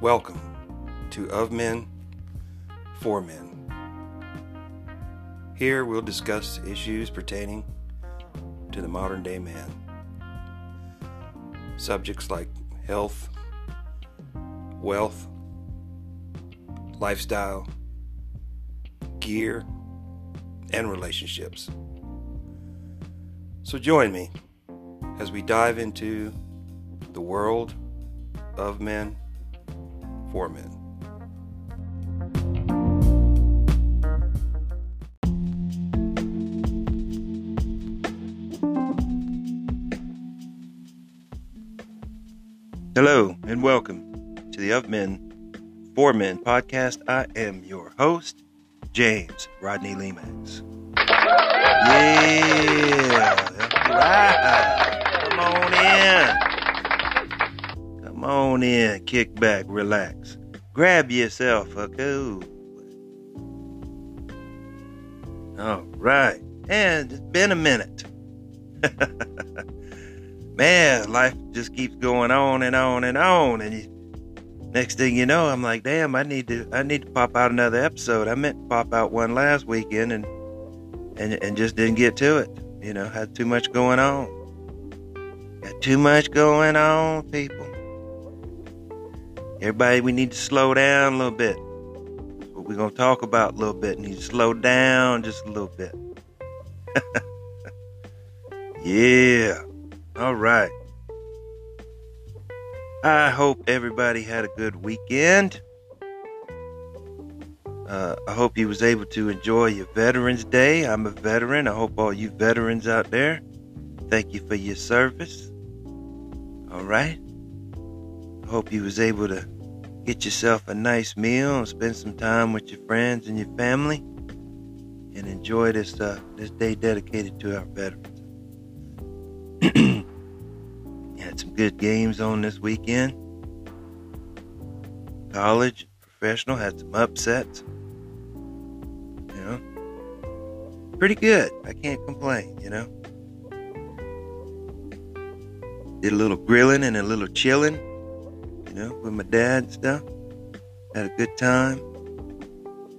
Welcome to Of Men, For Men. Here we'll discuss issues pertaining to the modern day man. Subjects like health, wealth, lifestyle, gear, and relationships. So join me as we dive into the world of men for men. Hello and welcome to the Of Men for Men podcast. I am your host, James Rodney Lemax. Yeah, right. Come on in. On in. Kick back, relax. Grab yourself a cool. All right. And it's been a minute. Man, life just keeps going on and on and on. And you, next thing you know, I'm like, damn, I need to I need to pop out another episode. I meant to pop out one last weekend and and and just didn't get to it. You know, had too much going on. Got too much going on, people. Everybody, we need to slow down a little bit. What we're gonna talk about a little bit. Need to slow down just a little bit. yeah. All right. I hope everybody had a good weekend. Uh, I hope you was able to enjoy your Veterans Day. I'm a veteran. I hope all you veterans out there, thank you for your service. All right. Hope you was able to get yourself a nice meal and spend some time with your friends and your family, and enjoy this uh, this day dedicated to our veterans. had some good games on this weekend. College, professional, had some upsets. You know, pretty good. I can't complain, you know. Did a little grilling and a little chilling, you know, with my dad and stuff. Had a good time.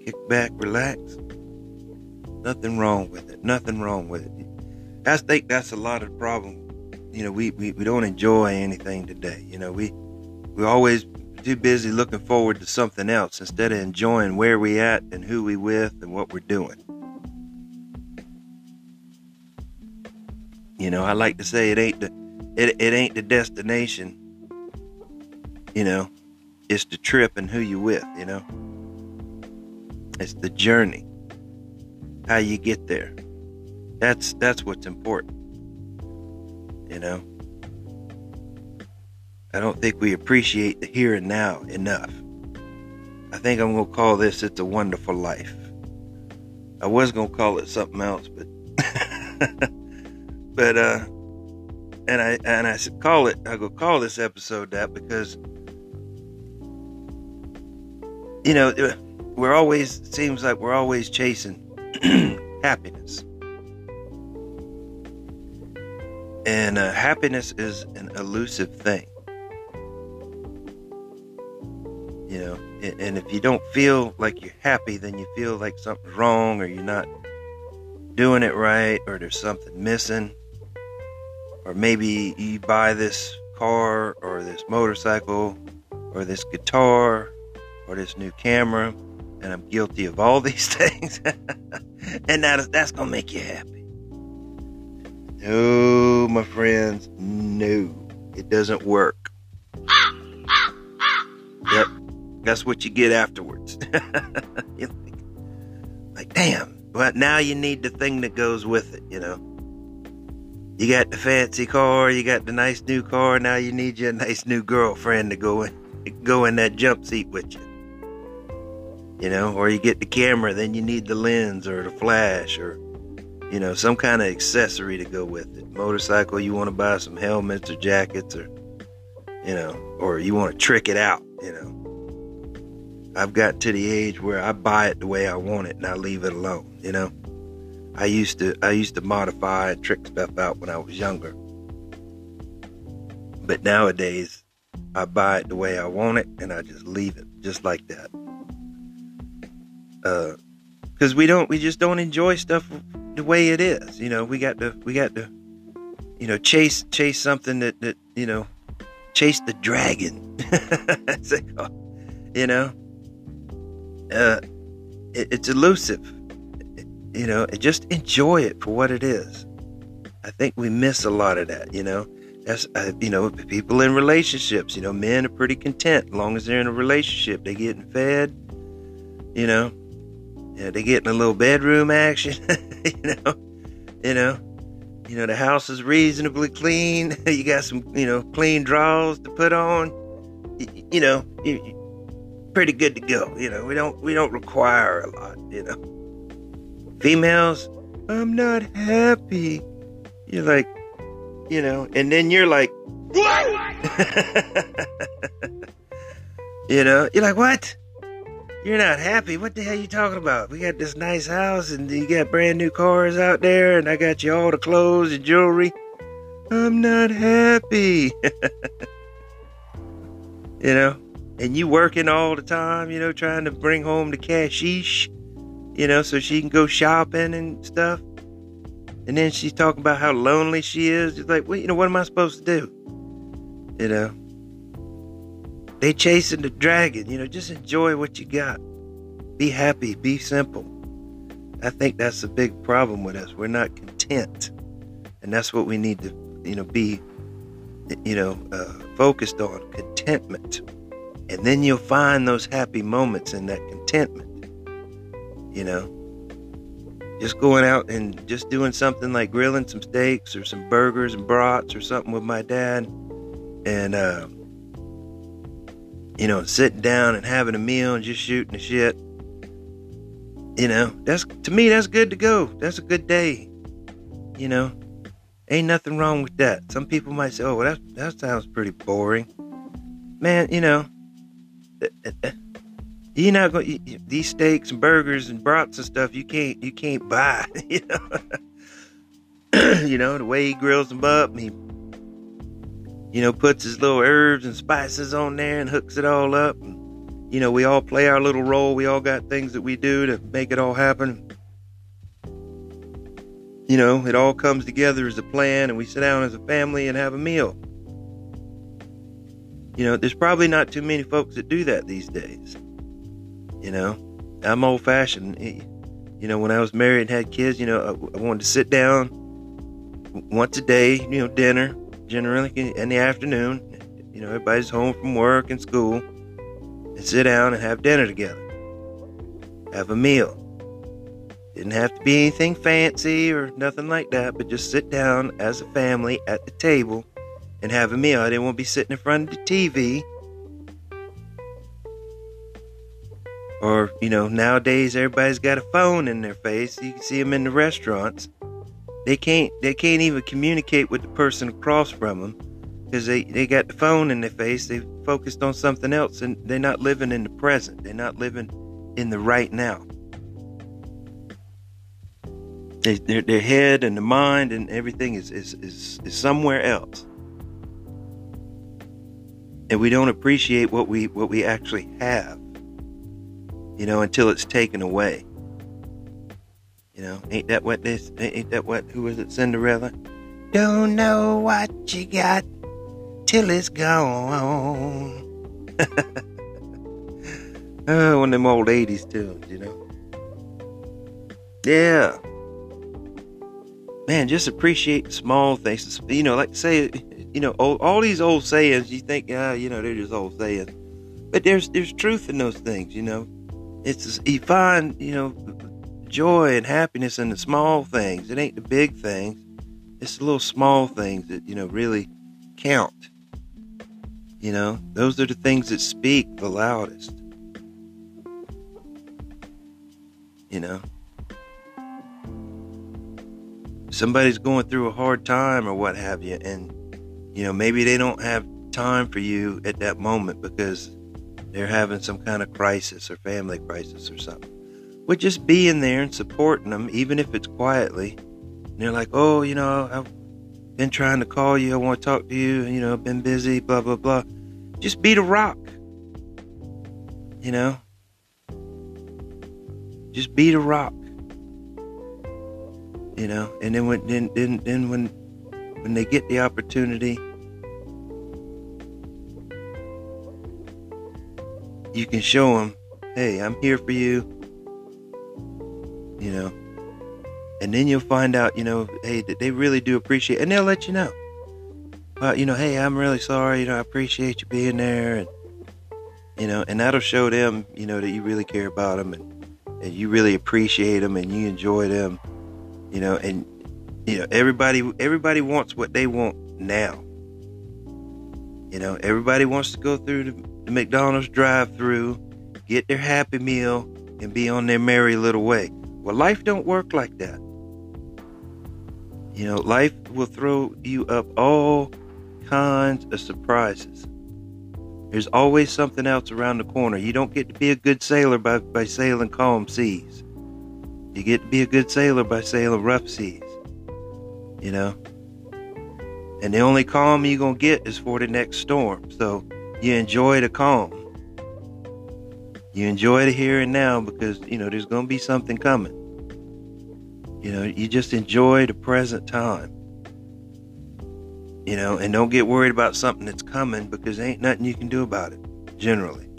Kick back, relax. Nothing wrong with it. Nothing wrong with it. I think that's a lot of the problem you know, we, we, we don't enjoy anything today. You know, we we're always too busy looking forward to something else instead of enjoying where we at and who we with and what we're doing. You know, I like to say it ain't the it, it ain't the destination. You know, it's the trip and who you with, you know. It's the journey. How you get there. That's that's what's important you know? I don't think we appreciate the here and now enough. I think I'm to call this It's a Wonderful Life. I was to call it something else, but but uh and I and I said call it I go call this episode that because you know, we're always seems like we're always chasing happiness. And uh, happiness is an elusive thing. You know, and if you don't feel like you're happy, then you feel like something's wrong or you're not doing it right or there's something missing. Or maybe you buy this car or this motorcycle or this guitar or this new camera and I'm guilty of all these things. and that, that's to make you happy. No, my friends, no, it doesn't work. yep, that's what you get afterwards. like, like, damn, but now you need the thing that goes with it, you know. You got the fancy car, you got the nice new car, now you need your nice new girlfriend to go in, go in that jump seat with you. You know, or you get the camera, then you need the lens or the flash or you know, some kind of accessory to go with it. Motorcycle, you want to buy some helmets or jackets or, you know, or you want to trick it out, you know. I've got to the age where I buy it the way I want it and I leave it alone, you know. I used to I used to modify and trick stuff out when I was younger. But nowadays, I buy it the way I want it, and I just leave it just like that. Uh, because we don't, we just don't enjoy stuff the way it is. You know, we got to, we got to, you know, chase, chase something that, that, you know, chase the dragon. you know, uh, it, it's elusive. You know, just enjoy it for what it is. I think we miss a lot of that. You know, that's uh, you know, people in relationships. You know, men are pretty content as long as they're in a relationship. they're getting fed. You know, yeah, they getting a little bedroom action. you know, you know, you know, the house is reasonably clean. you got some, you know, clean drawers to put on. You, you know, you, pretty good to go. You know, we don't we don't require a lot. You know, females, I'm not happy. You're like, you know, and then you're like, what? you know, you're like, what? You're not happy? What the hell are you talking about? We got this nice house and you got brand new cars out there and I got you all the clothes and jewelry. I'm not happy. you know, and you working all the time, you know, trying to bring home the cashish, you know, so she can go shopping and stuff. And then she's talking about how lonely she is. It's like, well, you know, what am I supposed to do? You know, they chasing the dragon. You know, just enjoy what you got. Be happy. Be simple. I think that's a big problem with us. We're not content, and that's what we need to, you know, be, you know, uh, focused on contentment. And then you'll find those happy moments in that contentment. You know, just going out and just doing something like grilling some steaks or some burgers and brats or something with my dad, and. Uh, you know, sitting down and having a meal and just shooting the shit. You know, that's to me that's good to go. That's a good day. You know, ain't nothing wrong with that. Some people might say, "Oh, well, that that sounds pretty boring." Man, you know, you're not gonna these steaks and burgers and brats and stuff. You can't you can't buy. You know, you know the way he grills them up. he you know, puts his little herbs and spices on there and hooks it all up. You know, we all play our little role. We all got things that we do to make it all happen. You know, it all comes together as a plan, and we sit down as a family and have a meal. You know, there's probably not too many folks that do that these days. You know, I'm old fashioned. You know, when I was married and had kids, you know, I, I wanted to sit down once a day, you know, dinner, generally in the afternoon. You know, everybody's home from work and school, and sit down and have dinner together. Have a meal. Didn't have to be anything fancy or nothing like that, but just sit down as a family at the table and have a meal. I didn't want to be sitting in front of the TV. Or, you know, nowadays everybody's got a phone in their face. You can see them in the restaurants they can't they can't even communicate with the person across from them because they, they got the phone in their face they focused on something else and they're not living in the present they're not living in the right now. They, their, their head and the mind and everything is, is, is, is somewhere else. And we don't appreciate what we what we actually have you know until it's taken away you know, ain't that what this? Ain't that what? Who was it? Cinderella. Don't know what you got till it's gone. oh, one of them old '80s tunes, you know. Yeah. Man, just appreciate small things. You know, like say, you know, all, all these old sayings. You think, ah, you know, they're just old sayings, but there's there's truth in those things. You know, it's you find, you know, joy and happiness in the small things. It ain't the big things. It's the little small things that, you know, really count. You know, those are the things that speak the loudest. You know, somebody's going through a hard time or what have you, and, you know, maybe they don't have time for you at that moment because they're having some kind of crisis or family crisis or something with just being there and supporting them, even if it's quietly. And they're like, oh, you know, I've been trying to call you. I want to talk to you. You know, been busy, blah, blah, blah. just be the rock. You know? Just be the rock. You know, and then when then then, then when when they get the opportunity you can show them, hey, I'm here for you. You know, and then you'll find out, you know, hey, that they really do appreciate, and they'll let you know. Well, you know, hey, I'm really sorry. You know, I appreciate you being there, and you know, and that'll show them, you know, that you really care about them, and, and you really appreciate them, and you enjoy them. You know, and you know, everybody, everybody wants what they want now. You know, everybody wants to go through the, the McDonald's drive-through, get their Happy Meal, and be on their merry little way. Well, life don't work like that. You know, life will throw you up all kinds of surprises. There's always something else around the corner. You don't get to be a good sailor by, by sailing calm seas. You get to be a good sailor by sailing rough seas. You know? And the only calm you're going to get is for the next storm. So you enjoy the calm. You enjoy the here and now because, you know, there's going to be something coming. You know, you just enjoy the present time. You know, and don't get worried about something that's coming because ain't nothing you can do about it, generally.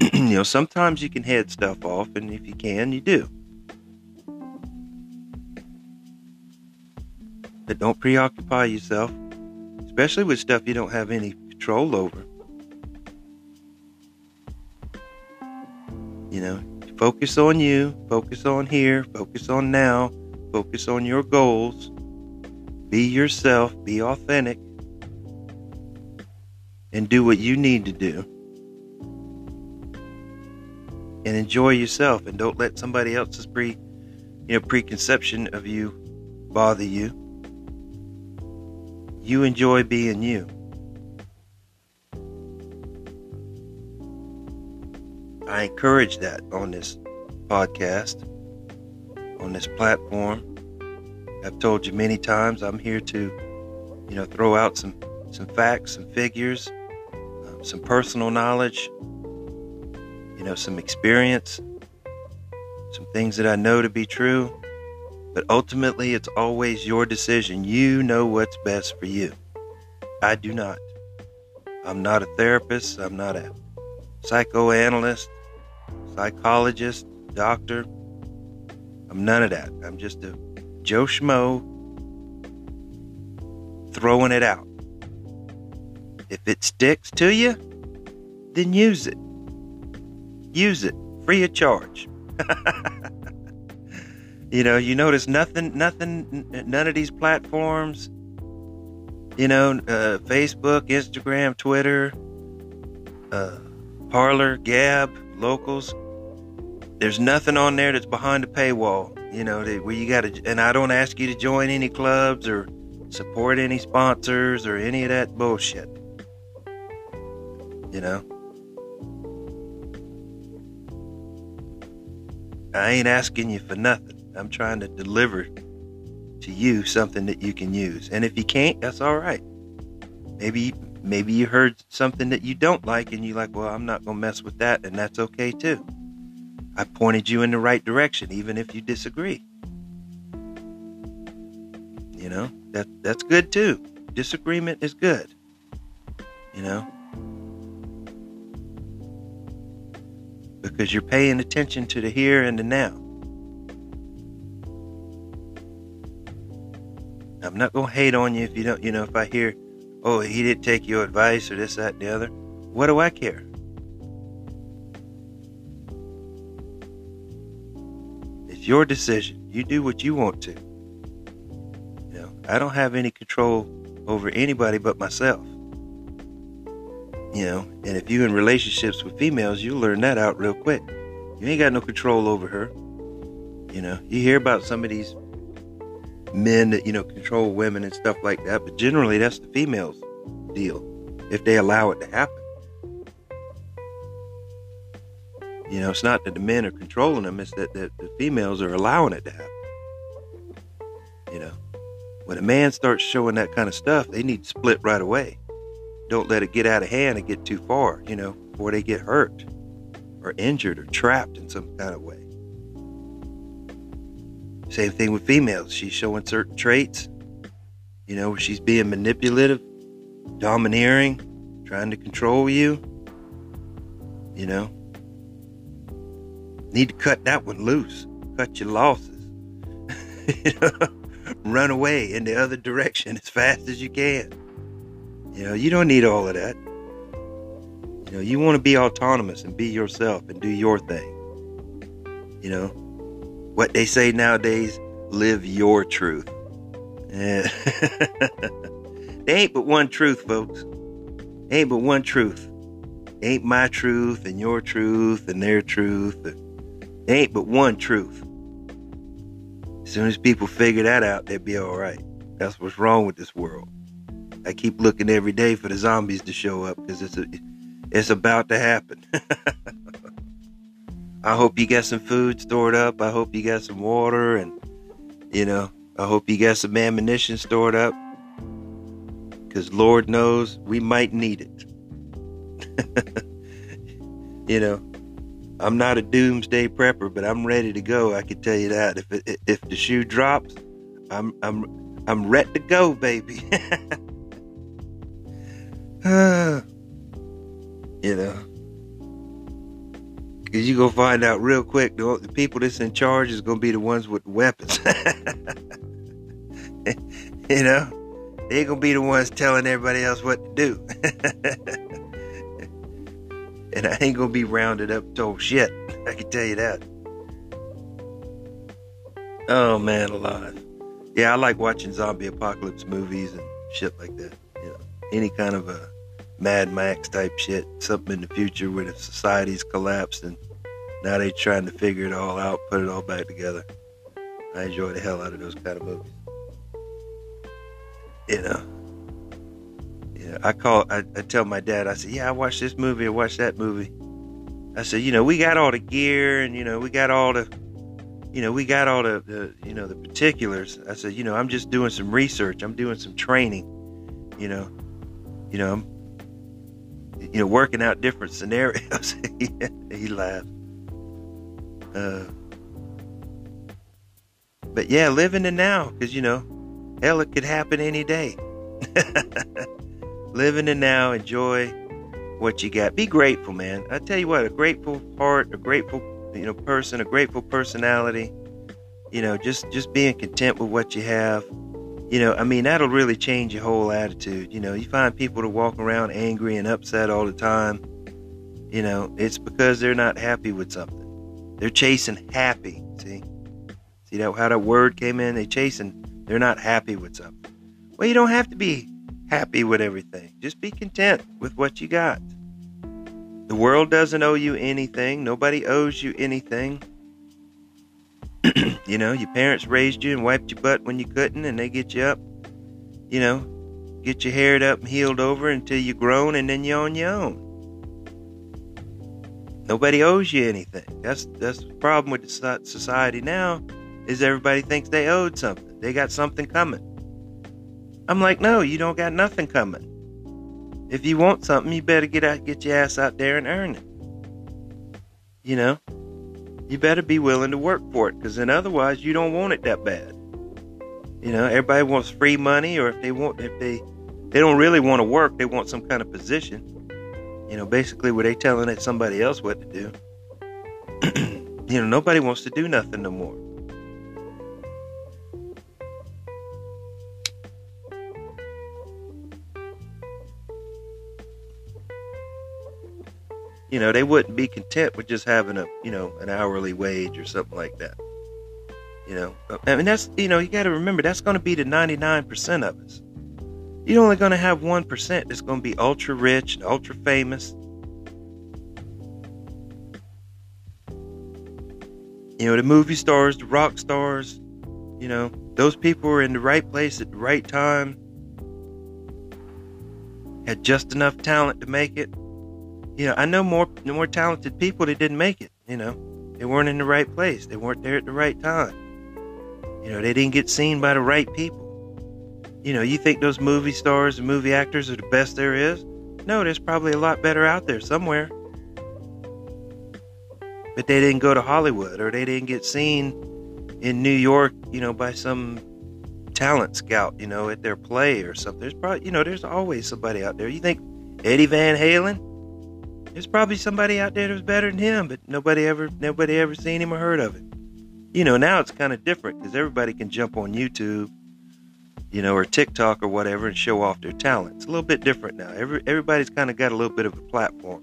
you know, sometimes you can head stuff off, and if you can, you do. But don't preoccupy yourself, especially with stuff you don't have any control over. You know, focus on you, focus on here, focus on now, focus on your goals. Be yourself, be authentic, and do what you need to do. And enjoy yourself and don't let somebody else's pre you know preconception of you bother you. You enjoy being you. I encourage that on this podcast, on this platform. I've told you many times I'm here to, you know, throw out some some facts, some figures, um, some personal knowledge, you know, some experience, some things that I know to be true, but ultimately, it's always your decision. You know what's best for you. I do not. I'm not a therapist. I'm not a psychoanalyst, psychologist, doctor. I'm none of that. I'm just a Joe Schmo throwing it out. If it sticks to you, then use it. Use it free of charge. You know, you notice nothing, nothing, none of these platforms, you know, uh, Facebook, Instagram, Twitter, uh, Parler, Gab, Locals. There's nothing on there that's behind a paywall, you know, that, where you got to, and I don't ask you to join any clubs or support any sponsors or any of that bullshit. You know? I ain't asking you for nothing. I'm trying to deliver to you something that you can use. And if you can't, that's all right. Maybe maybe you heard something that you don't like and you're like, "Well, I'm not going to mess with that." And that's okay too. I pointed you in the right direction even if you disagree. You know? That that's good too. Disagreement is good. You know? Because you're paying attention to the here and the now. I'm not gonna hate on you if you don't, you know, if I hear, oh, he didn't take your advice or this, that, and the other. What do I care? Your decision. You do what you want to. You know, I don't have any control over anybody but myself. You know, and if you're in relationships with females, you learn that out real quick. You ain't got no control over her. You know, you hear about some of these men that you know control women and stuff like that but generally that's the females deal if they allow it to happen you know it's not that the men are controlling them it's that, that the females are allowing it to happen you know when a man starts showing that kind of stuff they need to split right away don't let it get out of hand and get too far, you know, before they get hurt or injured or trapped in some kind of way. Same thing with females. She's showing certain traits, you know, she's being manipulative, domineering, trying to control you, you know. Need to cut that one loose, cut your losses. you know, run away in the other direction as fast as you can. You know, you don't need all of that. You know, you want to be autonomous and be yourself and do your thing. You know, what they say nowadays, live your truth. Yeah. there ain't but one truth, folks. Ain't but one truth. ain't my truth and your truth and their truth. There ain't but one truth. As soon as people figure that out, they'll be all right. That's what's wrong with this world. I keep looking every day for the zombies to show up because it's a, it's about to happen. I hope you got some food stored up. I hope you got some water and you know, I hope you got some ammunition stored up. Cause Lord knows we might need it. you know, I'm not a doomsday prepper, but I'm ready to go. I can tell you that. If it, if the shoe drops, I'm I'm I'm ready to go, baby. you know, because you gonna find out real quick the, the people that's in charge is gonna be the ones with the weapons. you know, they're gonna be the ones telling everybody else what to do. and I ain't gonna be rounded up told shit. I can tell you that. Oh man, alive. Yeah, I like watching zombie apocalypse movies and shit like that. You know, any kind of a Mad Max type shit, something in the future where the society's collapsed and now they're trying to figure it all out, put it all back together. I enjoy the hell out of those kind of movies. You know. I call I, I tell my dad, I said, Yeah, I watched this movie, I watched that movie. I said, you know, we got all the gear and you know, we got all the you know, we got all the, the you know, the particulars. I said, you know, I'm just doing some research, I'm doing some training, you know. You know, I'm you know, working out different scenarios. he laughed. Uh, but yeah, living the now, because you know, hell, it could happen any day. living the now, enjoy what you got. Be grateful, man. I tell you what, a grateful heart, a grateful, you know, person, a grateful personality. You know, just just being content with what you have you know, I mean, that'll really change your whole attitude. You know, you find people to walk around angry and upset all the time. You know, it's because they're not happy with something. They're chasing happy. See, see that how that word came in? They're chasing. They're not happy with something. Well, you don't have to be happy with everything. Just be content with what you got. The world doesn't owe you anything. Nobody owes you anything. you know, your parents raised you and wiped your butt when you couldn't, and they get you up, you know, get your haired up and healed over until you're grown, and then you're on your own. Nobody owes you anything. That's that's the problem with society now, is everybody thinks they owed something. They got something coming. I'm like, no, you don't got nothing coming. If you want something, you better get out, get your ass out there and earn it. You know you better be willing to work for it because then otherwise you don't want it that bad. You know, everybody wants free money, or if they want, if they they don't really want to work, they want some kind of position. You know, basically, where they telling it somebody else what to do. you know, nobody wants to do nothing no more. You know, they wouldn't be content with just having a, you know, an hourly wage or something like that. You know, I mean, that's, you know, you got to remember that's going to be the 99% of us. You're only going to have 1% that's going to be ultra rich and ultra famous. You know, the movie stars, the rock stars, you know, those people were in the right place at the right time, had just enough talent to make it you know, I know more more talented people that didn't make it. You know, they weren't in the right place. They weren't there at the right time. You know, they didn't get seen by the right people. You know, you think those movie stars and movie actors are the best there is? No, there's probably a lot better out there somewhere. But they didn't go to Hollywood or they didn't get seen in New York, you know, by some talent scout, you know, at their play or something. There's probably, you know, there's always somebody out there. You think Eddie Van Halen? There's probably somebody out there that's better than him, but nobody ever, nobody ever seen him or heard of it. You know, now it's kind of different because everybody can jump on YouTube, you know, or TikTok or whatever and show off their talent. It's a little bit different now. Every, everybody's kind of got a little bit of a platform.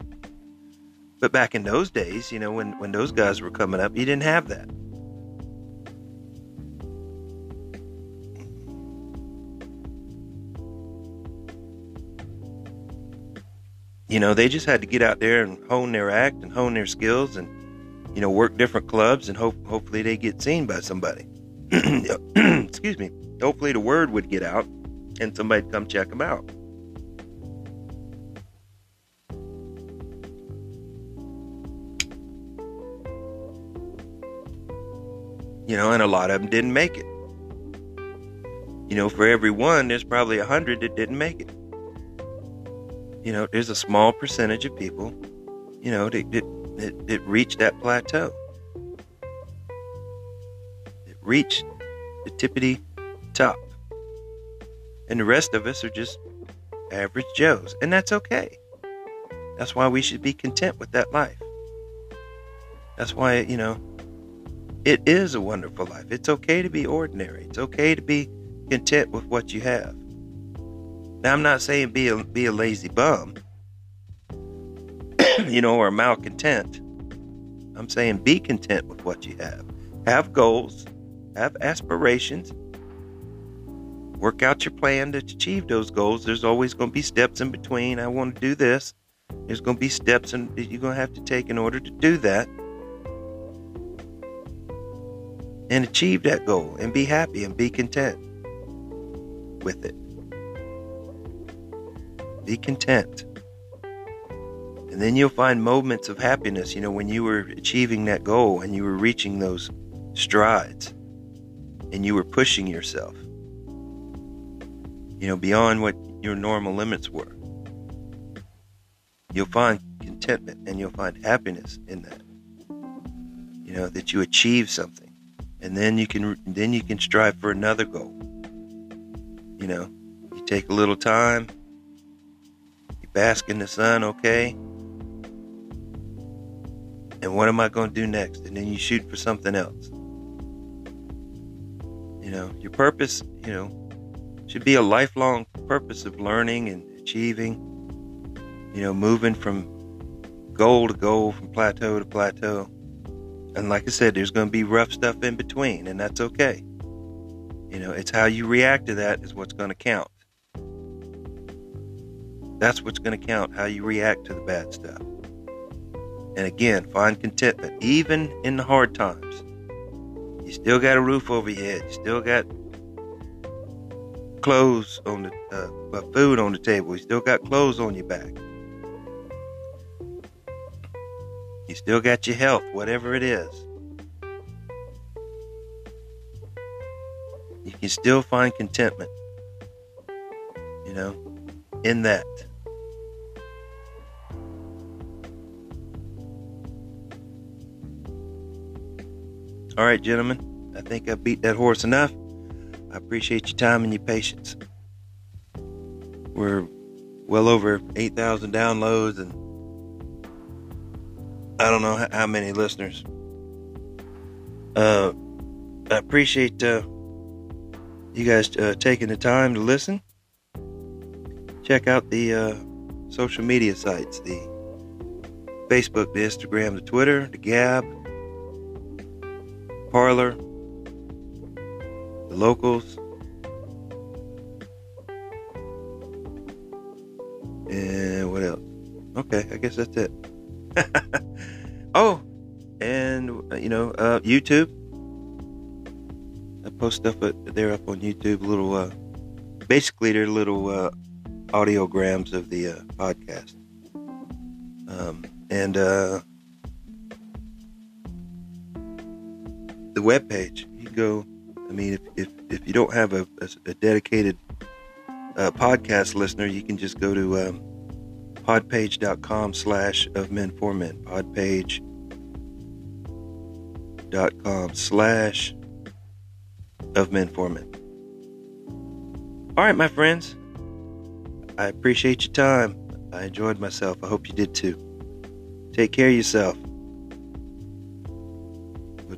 But back in those days, you know, when, when those guys were coming up, you didn't have that. You know, they just had to get out there and hone their act and hone their skills and, you know, work different clubs and hope hopefully they get seen by somebody. Excuse me. Hopefully the word would get out and somebody'd come check them out. You know, and a lot of them didn't make it. You know, for every one, there's probably a hundred that didn't make it you know, there's a small percentage of people, you know, that, that, that, that reach that plateau. It reached the tippity top. And the rest of us are just average Joes. And that's okay. That's why we should be content with that life. That's why, you know, it is a wonderful life. It's okay to be ordinary. It's okay to be content with what you have. Now, I'm not saying be a, be a lazy bum, you know, or malcontent. I'm saying be content with what you have. Have goals, have aspirations, work out your plan to achieve those goals. There's always going to be steps in between. I want to do this. There's going to be steps that you're going to have to take in order to do that. And achieve that goal and be happy and be content with it. Be content. And then you'll find moments of happiness, you know, when you were achieving that goal and you were reaching those strides and you were pushing yourself, you know, beyond what your normal limits were. You'll find contentment and you'll find happiness in that. You know, that you achieve something. And then you can then you can strive for another goal. You know, you take a little time, bask in the sun, okay? And what am I going to do next? And then you shoot for something else. You know, your purpose, you know, should be a lifelong purpose of learning and achieving, you know, moving from goal to goal, from plateau to plateau. And like I said, there's going to be rough stuff in between, and that's okay. You know, it's how you react to that is what's going to count. That's what's going to count, how you react to the bad stuff. And again, find contentment, even in the hard times. You still got a roof over your head. You still got clothes on the uh, food on the table. You still got clothes on your back. You still got your health, whatever it is. You can still find contentment, you know, in that. All right, gentlemen, I think I beat that horse enough. I appreciate your time and your patience. We're well over 8,000 downloads and I don't know how many listeners. Uh, I appreciate uh, you guys uh, taking the time to listen. Check out the uh, social media sites the Facebook, the Instagram, the Twitter, the Gab, Parler, the locals, and what else? Okay, I guess that's it. oh, and you know, uh, YouTube. I post stuff there up on YouTube. Little, uh, basically, they're little uh, audiograms of the uh, podcast. Um, and uh, the web page. You go. I mean, if if, if you don't have a, a, a dedicated uh, podcast listener, you can just go to um, podpage.com slash of men for men. Podpage.com slash of men for men. All right, my friends. I appreciate your time. I enjoyed myself. I hope you did too. Take care of yourself.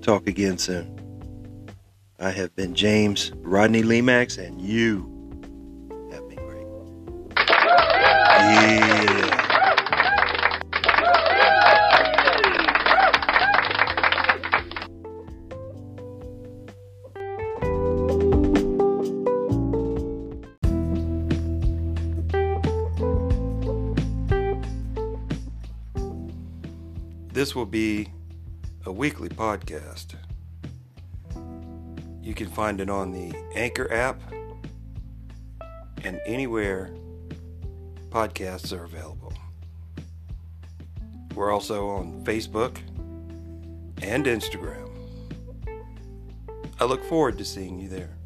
Talk again soon. I have been James Rodney Lemax, and you have been great. Yeah. This will be a weekly podcast. You can find it on the Anchor app and anywhere podcasts are available. We're also on Facebook and Instagram. I look forward to seeing you there.